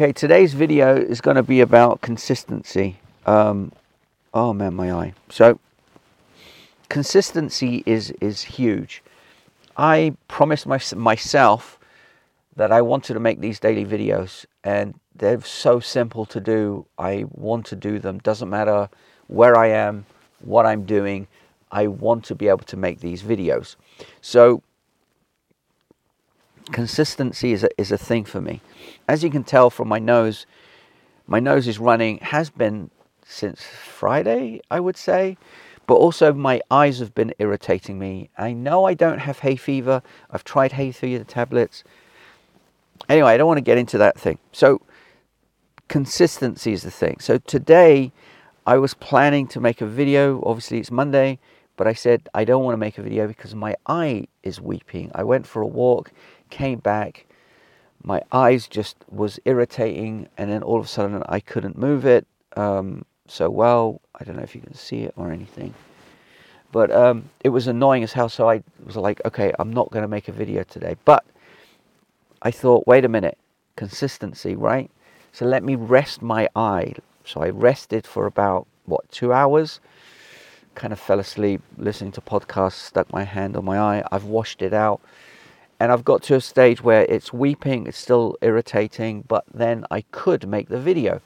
Okay, today's video is going to be about consistency. Um, oh man, my eye. So, consistency is is huge. I promised my, myself that I wanted to make these daily videos, and they're so simple to do. I want to do them. Doesn't matter where I am, what I'm doing. I want to be able to make these videos. So consistency is a, is a thing for me. As you can tell from my nose, my nose is running, has been since Friday, I would say. But also, my eyes have been irritating me. I know I don't have hay fever. I've tried hay fever tablets. Anyway, I don't want to get into that thing. So, consistency is the thing. So, today I was planning to make a video. Obviously, it's Monday, but I said I don't want to make a video because my eye is weeping. I went for a walk came back my eyes just was irritating and then all of a sudden i couldn't move it um, so well i don't know if you can see it or anything but um, it was annoying as hell so i was like okay i'm not going to make a video today. But i thought wait a minute consistency right? So let me rest my eye. So i rested for about what two hours kind of fell asleep listening to podcasts stuck my hand on my eye i've washed it out and I've got to a stage where it's weeping, it's still irritating, but then I could make the video.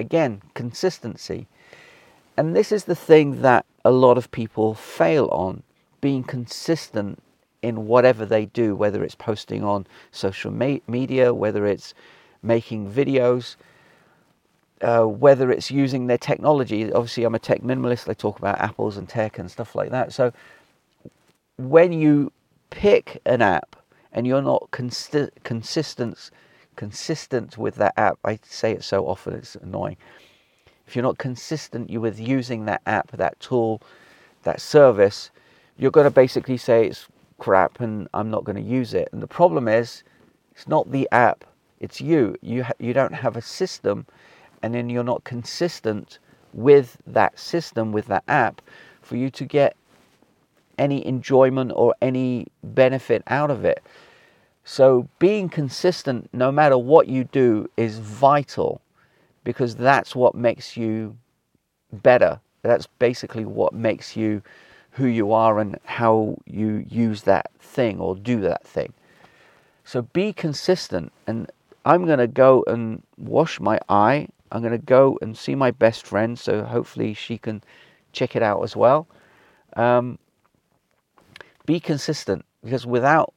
Again, consistency. And this is the thing that a lot of people fail on being consistent in whatever they do, whether it's posting on social media, whether it's making videos, uh, whether it's using their technology. Obviously, I'm a tech minimalist, I talk about apples and tech and stuff like that. So, when you pick an app and you're not consi- consistent consistent with that app, I say it so often it's annoying. If you're not consistent with using that app, that tool, that service, you're going to basically say it's crap and I'm not going to use it. And the problem is, it's not the app, it's you. You ha- you don't have a system, and then you're not consistent with that system, with that app, for you to get any enjoyment or any benefit out of it. So being consistent no matter what you do is vital because that's what makes you better. That's basically what makes you who you are and how you use that thing or do that thing. So be consistent and I'm going to go and wash my eye. I'm going to go and see my best friend so hopefully she can check it out as well. Um, be consistent because without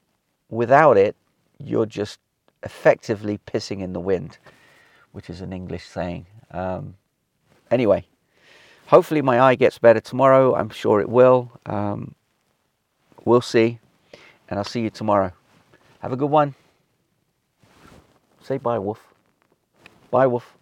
without it, you're just effectively pissing in the wind, which is an English saying. Um, anyway, hopefully my eye gets better tomorrow. I'm sure it will. Um, we'll see. And I'll see you tomorrow. Have a good one. Say bye, Wolf. Bye, Wolf.